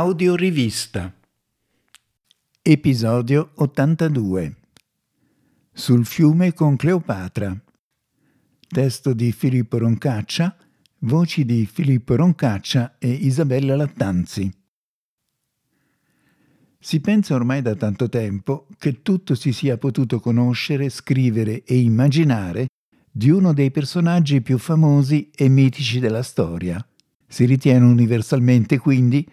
Audiorivista. Episodio 82. Sul fiume con Cleopatra. Testo di Filippo Roncaccia, voci di Filippo Roncaccia e Isabella Lattanzi. Si pensa ormai da tanto tempo che tutto si sia potuto conoscere, scrivere e immaginare di uno dei personaggi più famosi e mitici della storia. Si ritiene universalmente quindi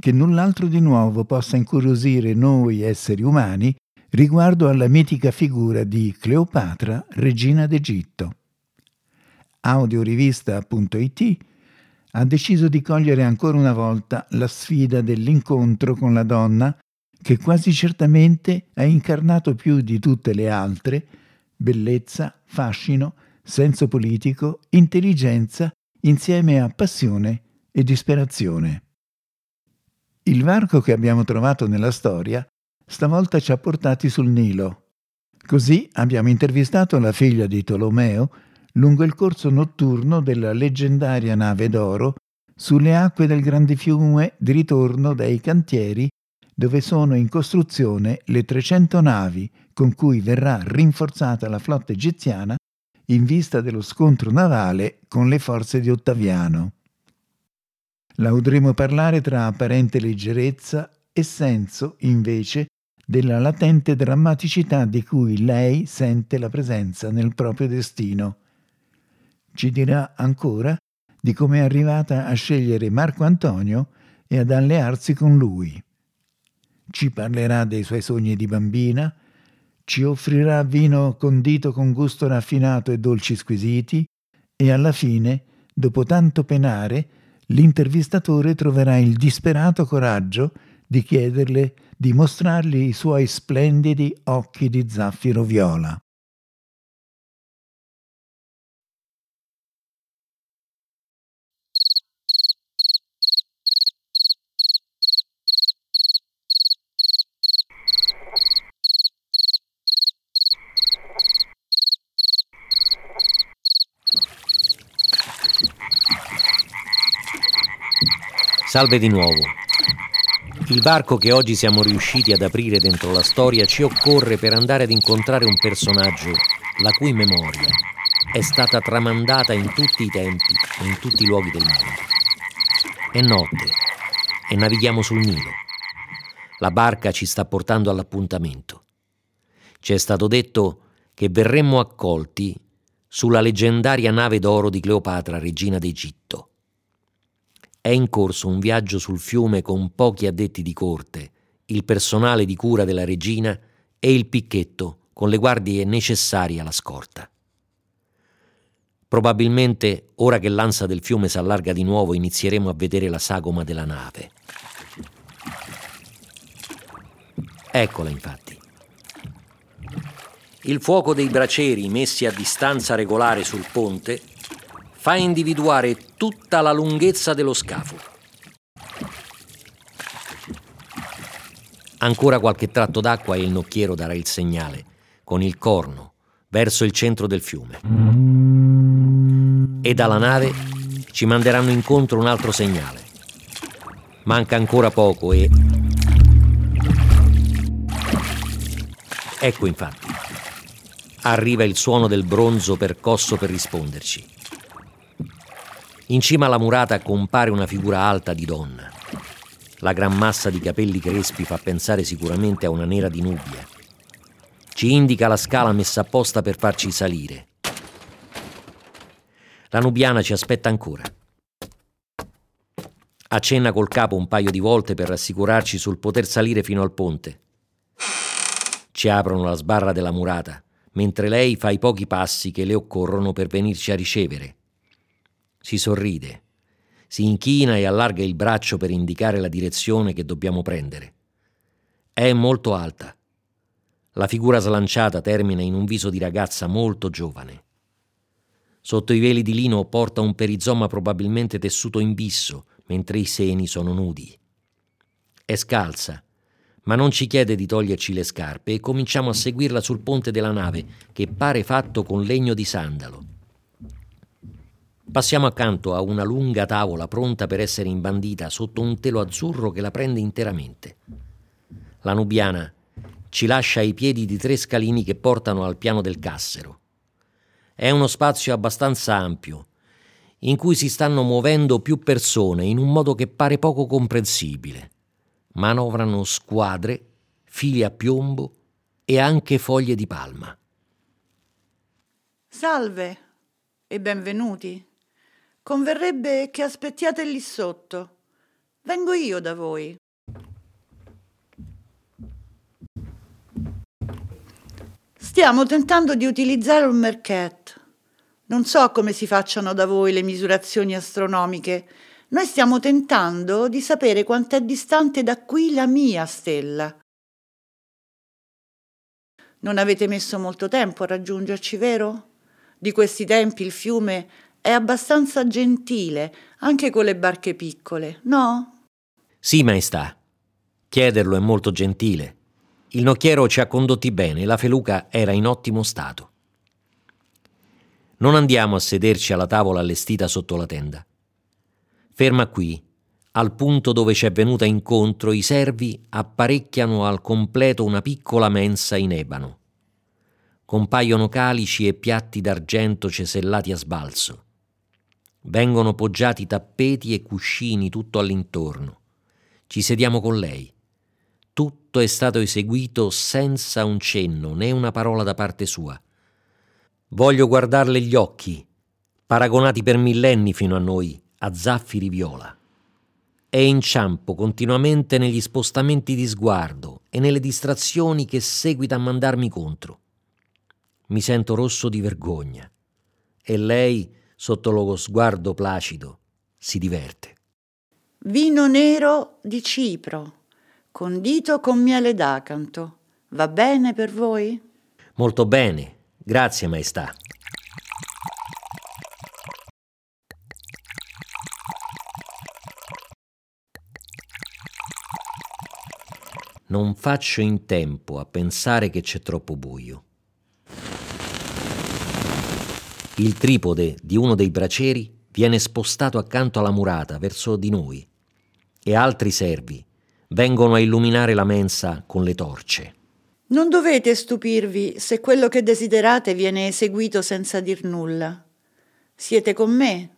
che null'altro di nuovo possa incuriosire noi esseri umani riguardo alla mitica figura di Cleopatra, regina d'Egitto. Audiorivista.it ha deciso di cogliere ancora una volta la sfida dell'incontro con la donna che quasi certamente ha incarnato più di tutte le altre bellezza, fascino, senso politico, intelligenza insieme a passione e disperazione. Il varco che abbiamo trovato nella storia stavolta ci ha portati sul Nilo. Così abbiamo intervistato la figlia di Tolomeo lungo il corso notturno della leggendaria nave d'oro sulle acque del grande fiume di ritorno dai cantieri dove sono in costruzione le 300 navi con cui verrà rinforzata la flotta egiziana in vista dello scontro navale con le forze di Ottaviano. La udremo parlare tra apparente leggerezza e senso, invece, della latente drammaticità di cui lei sente la presenza nel proprio destino. Ci dirà ancora di come è arrivata a scegliere Marco Antonio e ad allearsi con lui. Ci parlerà dei suoi sogni di bambina, ci offrirà vino condito con gusto raffinato e dolci squisiti e alla fine, dopo tanto penare, l'intervistatore troverà il disperato coraggio di chiederle di mostrargli i suoi splendidi occhi di zaffiro viola. Salve di nuovo. Il varco che oggi siamo riusciti ad aprire dentro la storia ci occorre per andare ad incontrare un personaggio la cui memoria è stata tramandata in tutti i tempi e in tutti i luoghi del mondo. È notte e navighiamo sul Nilo. La barca ci sta portando all'appuntamento. Ci è stato detto che verremmo accolti sulla leggendaria nave d'oro di Cleopatra, regina d'Egitto. È in corso un viaggio sul fiume con pochi addetti di corte, il personale di cura della regina e il picchetto con le guardie necessarie alla scorta. Probabilmente, ora che l'ansa del fiume si allarga di nuovo, inizieremo a vedere la sagoma della nave. Eccola, infatti. Il fuoco dei bracieri messi a distanza regolare sul ponte fa individuare tutta la lunghezza dello scafo. Ancora qualche tratto d'acqua e il nocchiero darà il segnale, con il corno, verso il centro del fiume. E dalla nave ci manderanno incontro un altro segnale. Manca ancora poco e... Ecco infatti. Arriva il suono del bronzo percosso per risponderci. In cima alla murata compare una figura alta di donna. La gran massa di capelli crespi fa pensare sicuramente a una nera di Nubia. Ci indica la scala messa apposta per farci salire. La nubiana ci aspetta ancora. Accenna col capo un paio di volte per rassicurarci sul poter salire fino al ponte. Ci aprono la sbarra della murata, mentre lei fa i pochi passi che le occorrono per venirci a ricevere si sorride, si inchina e allarga il braccio per indicare la direzione che dobbiamo prendere. È molto alta. La figura slanciata termina in un viso di ragazza molto giovane. Sotto i veli di lino porta un perizoma probabilmente tessuto in bisso, mentre i seni sono nudi. È scalza, ma non ci chiede di toglierci le scarpe e cominciamo a seguirla sul ponte della nave, che pare fatto con legno di sandalo. Passiamo accanto a una lunga tavola pronta per essere imbandita sotto un telo azzurro che la prende interamente. La nubiana ci lascia ai piedi di tre scalini che portano al piano del cassero. È uno spazio abbastanza ampio, in cui si stanno muovendo più persone in un modo che pare poco comprensibile. Manovrano squadre, fili a piombo e anche foglie di palma. Salve e benvenuti. Converrebbe che aspettiate lì sotto. Vengo io da voi. Stiamo tentando di utilizzare un merchet. Non so come si facciano da voi le misurazioni astronomiche. Noi stiamo tentando di sapere quanto è distante da qui la mia stella. Non avete messo molto tempo a raggiungerci, vero? Di questi tempi il fiume è abbastanza gentile, anche con le barche piccole, no? Sì, maestà. Chiederlo è molto gentile. Il nocchiero ci ha condotti bene e la feluca era in ottimo stato. Non andiamo a sederci alla tavola allestita sotto la tenda. Ferma qui, al punto dove ci è venuta incontro, i servi apparecchiano al completo una piccola mensa in ebano. Compaiono calici e piatti d'argento cesellati a sbalzo. Vengono poggiati tappeti e cuscini tutto all'intorno. Ci sediamo con lei. Tutto è stato eseguito senza un cenno né una parola da parte sua. Voglio guardarle gli occhi, paragonati per millenni fino a noi, a zaffiri viola. È inciampo continuamente negli spostamenti di sguardo e nelle distrazioni che seguita a mandarmi contro. Mi sento rosso di vergogna e lei, sotto lo sguardo placido, si diverte. Vino nero di Cipro, condito con miele d'acanto. Va bene per voi? Molto bene, Grazie, Maestà. Non faccio in tempo a pensare che c'è troppo buio. Il tripode di uno dei braceri viene spostato accanto alla murata verso di noi e altri servi vengono a illuminare la mensa con le torce. Non dovete stupirvi se quello che desiderate viene eseguito senza dir nulla. Siete con me.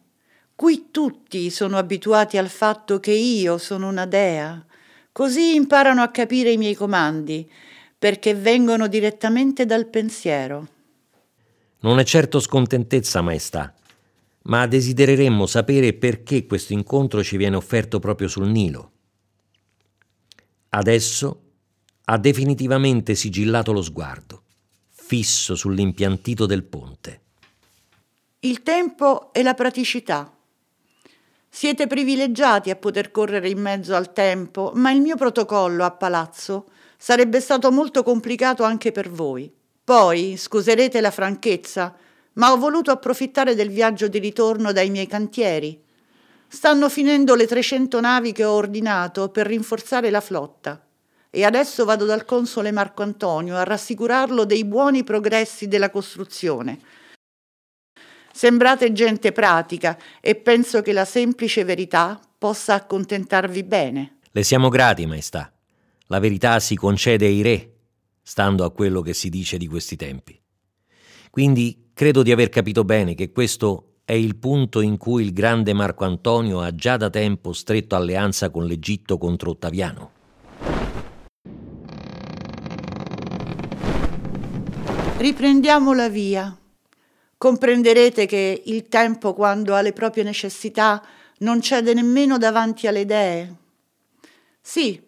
Qui tutti sono abituati al fatto che io sono una dea. Così imparano a capire i miei comandi, perché vengono direttamente dal pensiero. Non è certo scontentezza, maestà, ma desidereremmo sapere perché questo incontro ci viene offerto proprio sul Nilo. Adesso ha definitivamente sigillato lo sguardo, fisso sull'impiantito del ponte. Il tempo e la praticità. Siete privilegiati a poter correre in mezzo al tempo, ma il mio protocollo a palazzo sarebbe stato molto complicato anche per voi. Poi, scuserete la franchezza, ma ho voluto approfittare del viaggio di ritorno dai miei cantieri. Stanno finendo le 300 navi che ho ordinato per rinforzare la flotta e adesso vado dal console Marco Antonio a rassicurarlo dei buoni progressi della costruzione. Sembrate gente pratica e penso che la semplice verità possa accontentarvi bene. Le siamo grati, maestà. La verità si concede ai re, stando a quello che si dice di questi tempi. Quindi credo di aver capito bene che questo è il punto in cui il grande Marco Antonio ha già da tempo stretto alleanza con l'Egitto contro Ottaviano. Riprendiamo la via. Comprenderete che il tempo, quando ha le proprie necessità, non cede nemmeno davanti alle dee. Sì,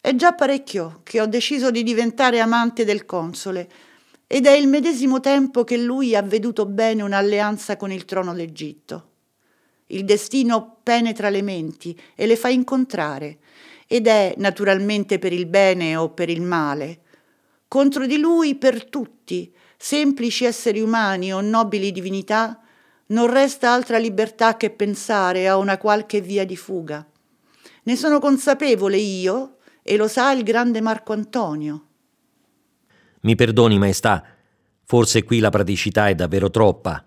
è già parecchio che ho deciso di diventare amante del console ed è il medesimo tempo che lui ha veduto bene un'alleanza con il trono d'Egitto. Il destino penetra le menti e le fa incontrare ed è naturalmente per il bene o per il male contro di lui per tutti, semplici esseri umani o nobili divinità, non resta altra libertà che pensare a una qualche via di fuga. Ne sono consapevole io e lo sa il grande Marco Antonio. Mi perdoni, maestà, forse qui la praticità è davvero troppa,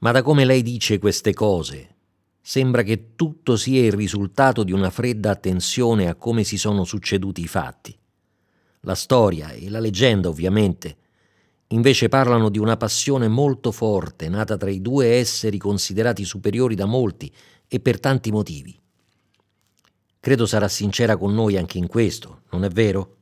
Ma da come lei dice queste cose, sembra che tutto sia il risultato di una fredda attenzione a come si sono succeduti i fatti. La storia e la leggenda, ovviamente, invece parlano di una passione molto forte nata tra i due esseri considerati superiori da molti e per tanti motivi. Credo sarà sincera con noi anche in questo, non è vero?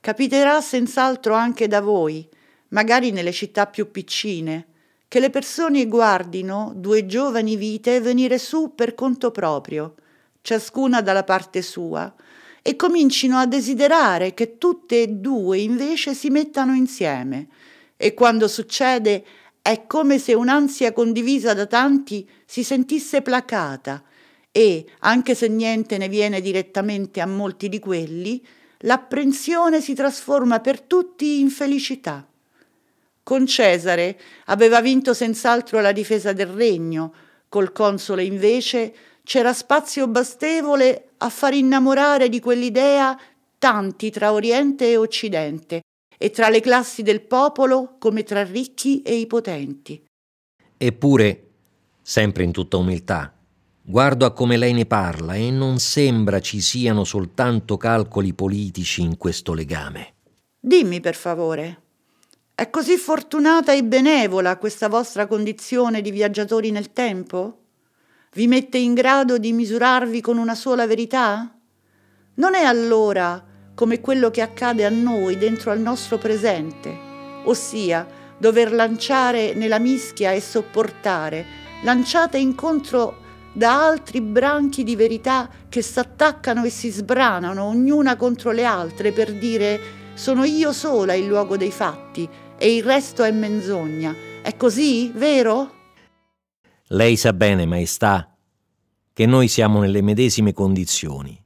Capiterà senz'altro anche da voi, magari nelle città più piccine, che le persone guardino due giovani vite venire su per conto proprio, ciascuna dalla parte sua, e comincino a desiderare che tutte e due invece si mettano insieme, e quando succede è come se un'ansia condivisa da tanti si sentisse placata e, anche se niente ne viene direttamente a molti di quelli, l'apprensione si trasforma per tutti in felicità. Con Cesare aveva vinto senz'altro la difesa del regno, col console invece c'era spazio bastevole a far innamorare di quell'idea tanti tra Oriente e Occidente, e tra le classi del popolo come tra ricchi e i potenti. Eppure, sempre in tutta umiltà, guardo a come lei ne parla e non sembra ci siano soltanto calcoli politici in questo legame. Dimmi per favore, è così fortunata e benevola questa vostra condizione di viaggiatori nel tempo? Vi mette in grado di misurarvi con una sola verità? Non è allora come quello che accade a noi dentro al nostro presente, ossia dover lanciare nella mischia e sopportare, lanciate incontro da altri branchi di verità che s'attaccano e si sbranano, ognuna contro le altre, per dire sono io sola il luogo dei fatti e il resto è menzogna. È così, vero? Lei sa bene, maestà, che noi siamo nelle medesime condizioni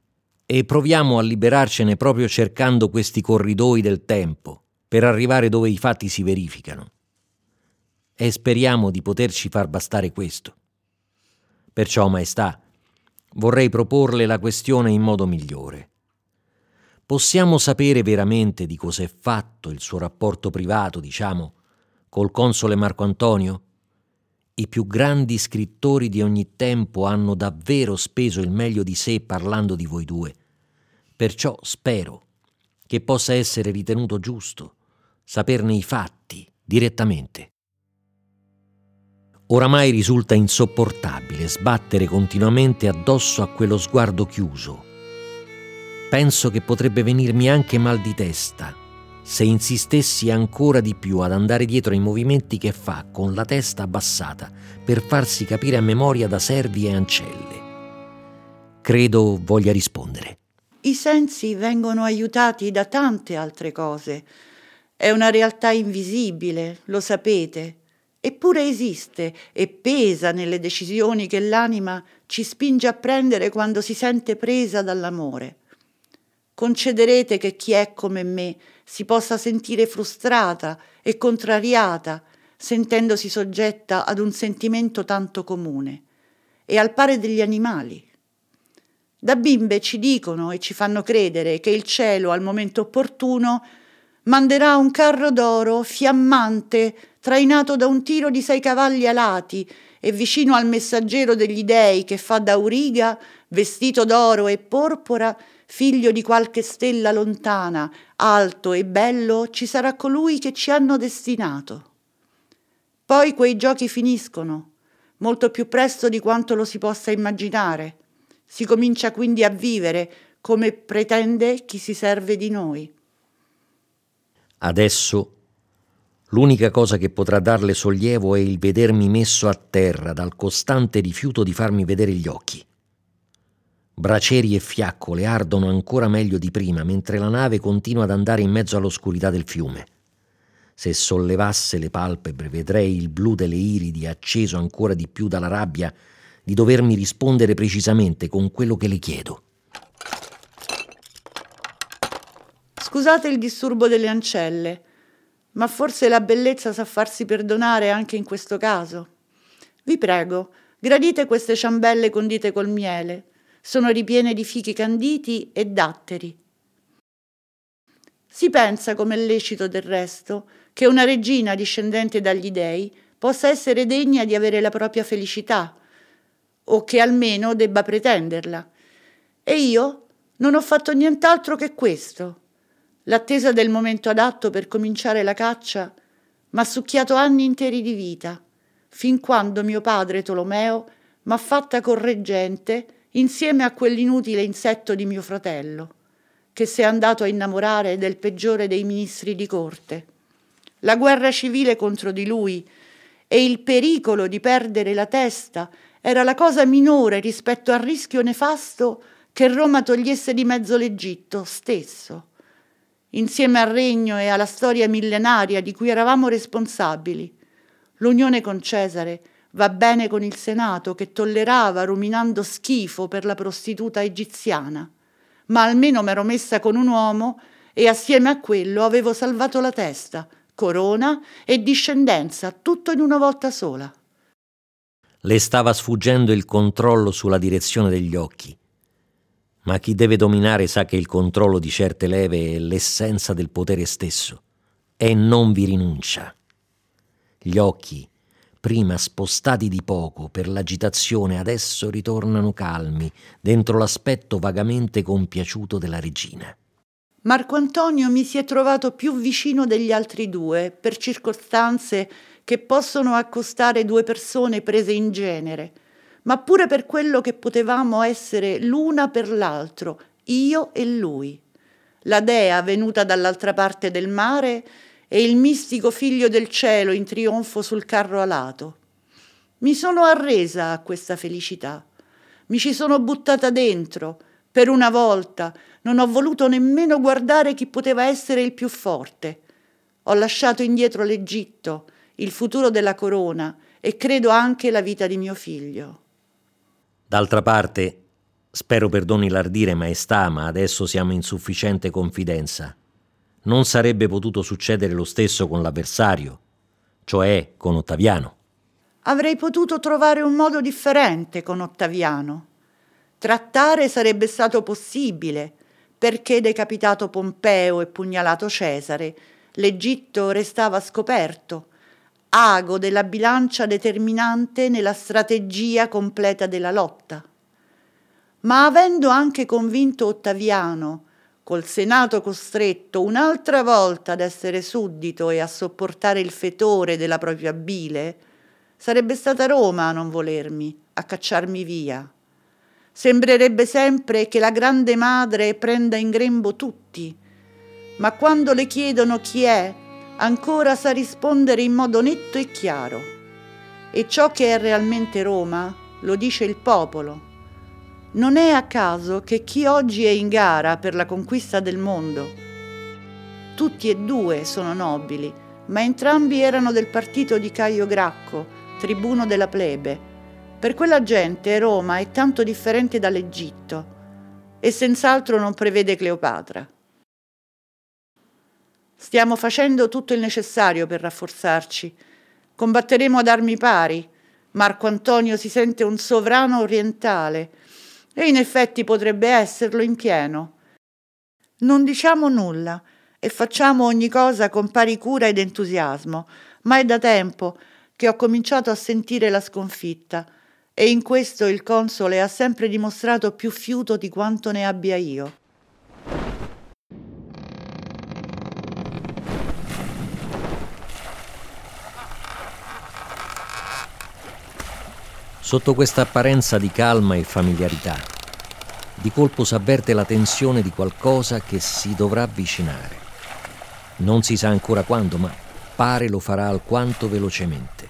e proviamo a liberarcene proprio cercando questi corridoi del tempo per arrivare dove i fatti si verificano. E speriamo di poterci far bastare questo. Perciò, Maestà, vorrei proporle la questione in modo migliore. Possiamo sapere veramente di cos'è fatto il suo rapporto privato, diciamo, col console Marco Antonio? I più grandi scrittori di ogni tempo hanno davvero speso il meglio di sé parlando di voi due. Perciò spero che possa essere ritenuto giusto saperne i fatti direttamente. Oramai risulta insopportabile sbattere continuamente addosso a quello sguardo chiuso. Penso che potrebbe venirmi anche mal di testa se insistessi ancora di più ad andare dietro ai movimenti che fa con la testa abbassata per farsi capire a memoria da servi e ancelle. Credo voglia rispondere. I sensi vengono aiutati da tante altre cose. È una realtà invisibile, lo sapete, eppure esiste e pesa nelle decisioni che l'anima ci spinge a prendere quando si sente presa dall'amore. Concederete che chi è come me si possa sentire frustrata e contrariata, sentendosi soggetta ad un sentimento tanto comune, e al pari degli animali. Da bimbe ci dicono e ci fanno credere che il cielo al momento opportuno manderà un carro d'oro fiammante trainato da un tiro di sei cavalli alati e vicino al messaggero degli dei che fa da auriga, vestito d'oro e porpora, figlio di qualche stella lontana, alto e bello, ci sarà colui che ci hanno destinato. Poi quei giochi finiscono, molto più presto di quanto lo si possa immaginare. Si comincia quindi a vivere come pretende chi si serve di noi. Adesso l'unica cosa che potrà darle sollievo è il vedermi messo a terra dal costante rifiuto di farmi vedere gli occhi. Braceri e fiaccole ardono ancora meglio di prima mentre la nave continua ad andare in mezzo all'oscurità del fiume. Se sollevasse le palpebre vedrei il blu delle iridi acceso ancora di più dalla rabbia di dovermi rispondere precisamente con quello che le chiedo. Scusate il disturbo delle ancelle, ma forse la bellezza sa farsi perdonare anche in questo caso. Vi prego, gradite queste ciambelle condite col miele sono ripiene di fichi canditi e datteri. Si pensa, come lecito del resto, che una regina discendente dagli dei possa essere degna di avere la propria felicità, o che almeno debba pretenderla. E io non ho fatto nient'altro che questo. L'attesa del momento adatto per cominciare la caccia m'ha succhiato anni interi di vita, fin quando mio padre Tolomeo m'ha fatta correggente insieme a quell'inutile insetto di mio fratello, che si è andato a innamorare del peggiore dei ministri di corte. La guerra civile contro di lui e il pericolo di perdere la testa era la cosa minore rispetto al rischio nefasto che Roma togliesse di mezzo l'Egitto stesso, insieme al regno e alla storia millenaria di cui eravamo responsabili. L'unione con Cesare va bene con il Senato che tollerava ruminando schifo per la prostituta egiziana, ma almeno m'ero messa con un uomo e assieme a quello avevo salvato la testa, corona e discendenza, tutto in una volta sola. Le stava sfuggendo il controllo sulla direzione degli occhi. Ma chi deve dominare sa che il controllo di certe leve è l'essenza del potere stesso e non vi rinuncia. Gli occhi, prima spostati di poco per l'agitazione, adesso ritornano calmi dentro l'aspetto vagamente compiaciuto della regina. Marco Antonio mi si è trovato più vicino degli altri due per circostanze che possono accostare due persone prese in genere, ma pure per quello che potevamo essere l'una per l'altro, io e lui. La dea venuta dall'altra parte del mare e il mistico figlio del cielo in trionfo sul carro alato. Mi sono arresa a questa felicità. Mi ci sono buttata dentro. Per una volta non ho voluto nemmeno guardare chi poteva essere il più forte. Ho lasciato indietro l'Egitto il futuro della corona e credo anche la vita di mio figlio. D'altra parte, spero perdoni l'ardire maestà, ma adesso siamo in sufficiente confidenza. Non sarebbe potuto succedere lo stesso con l'avversario, cioè con Ottaviano. Avrei potuto trovare un modo differente con Ottaviano. Trattare sarebbe stato possibile, perché decapitato Pompeo e pugnalato Cesare, l'Egitto restava scoperto ago della bilancia determinante nella strategia completa della lotta. Ma avendo anche convinto Ottaviano, col Senato costretto un'altra volta ad essere suddito e a sopportare il fetore della propria bile, sarebbe stata Roma a non volermi, a cacciarmi via. Sembrerebbe sempre che la grande madre prenda in grembo tutti, ma quando le chiedono chi è, ancora sa rispondere in modo netto e chiaro. E ciò che è realmente Roma lo dice il popolo. Non è a caso che chi oggi è in gara per la conquista del mondo, tutti e due sono nobili, ma entrambi erano del partito di Caio Gracco, tribuno della plebe. Per quella gente Roma è tanto differente dall'Egitto e senz'altro non prevede Cleopatra. Stiamo facendo tutto il necessario per rafforzarci. Combatteremo ad armi pari. Marco Antonio si sente un sovrano orientale e in effetti potrebbe esserlo in pieno. Non diciamo nulla e facciamo ogni cosa con pari cura ed entusiasmo, ma è da tempo che ho cominciato a sentire la sconfitta e in questo il console ha sempre dimostrato più fiuto di quanto ne abbia io. Sotto questa apparenza di calma e familiarità, di colpo s'avverte la tensione di qualcosa che si dovrà avvicinare. Non si sa ancora quando, ma pare lo farà alquanto velocemente.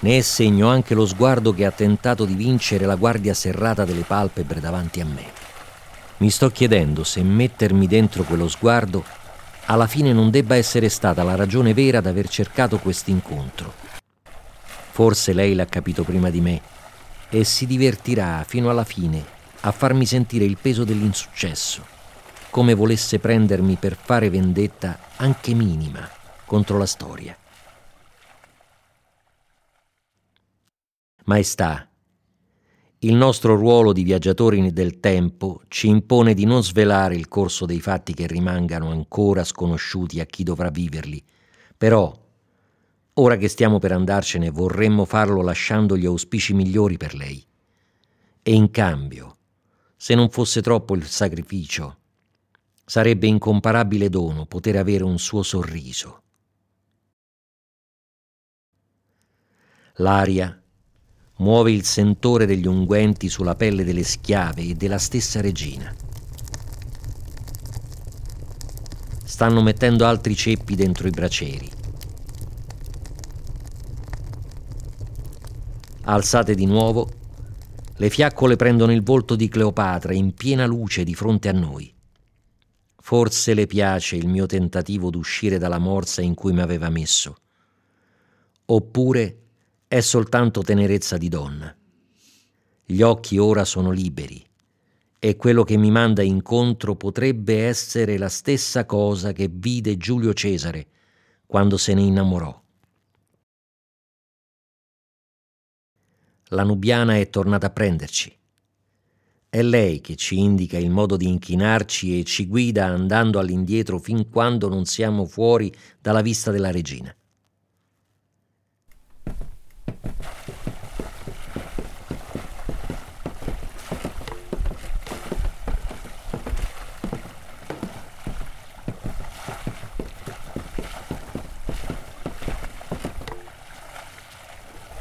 Ne è segno anche lo sguardo che ha tentato di vincere la guardia serrata delle palpebre davanti a me. Mi sto chiedendo se mettermi dentro quello sguardo alla fine non debba essere stata la ragione vera d'aver cercato questo incontro Forse lei l'ha capito prima di me e si divertirà fino alla fine a farmi sentire il peso dell'insuccesso, come volesse prendermi per fare vendetta anche minima contro la storia. Maestà, il nostro ruolo di viaggiatori del tempo ci impone di non svelare il corso dei fatti che rimangano ancora sconosciuti a chi dovrà viverli, però Ora che stiamo per andarcene, vorremmo farlo lasciando gli auspici migliori per lei. E in cambio, se non fosse troppo il sacrificio, sarebbe incomparabile dono poter avere un suo sorriso. L'aria muove il sentore degli unguenti sulla pelle delle schiave e della stessa regina. Stanno mettendo altri ceppi dentro i bracieri. Alzate di nuovo, le fiaccole prendono il volto di Cleopatra in piena luce di fronte a noi. Forse le piace il mio tentativo d'uscire dalla morsa in cui mi aveva messo. Oppure è soltanto tenerezza di donna. Gli occhi ora sono liberi e quello che mi manda incontro potrebbe essere la stessa cosa che vide Giulio Cesare quando se ne innamorò. La nubiana è tornata a prenderci. È lei che ci indica il modo di inchinarci e ci guida andando all'indietro fin quando non siamo fuori dalla vista della regina.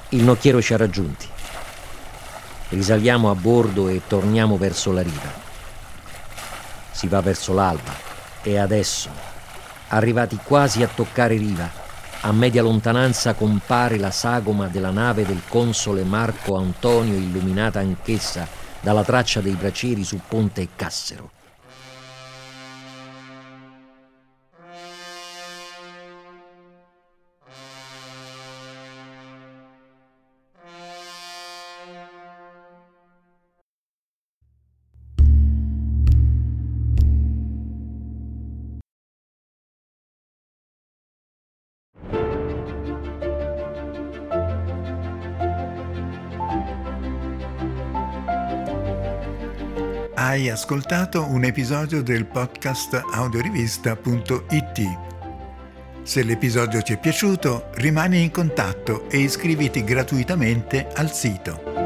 Il nocchiero ci ha raggiunti. Risaliamo a bordo e torniamo verso la riva. Si va verso l'alba e adesso, arrivati quasi a toccare riva, a media lontananza compare la sagoma della nave del console Marco Antonio illuminata anch'essa dalla traccia dei bracieri su Ponte e Cassero. Hai ascoltato un episodio del podcast audiorivista.it. Se l'episodio ti è piaciuto, rimani in contatto e iscriviti gratuitamente al sito.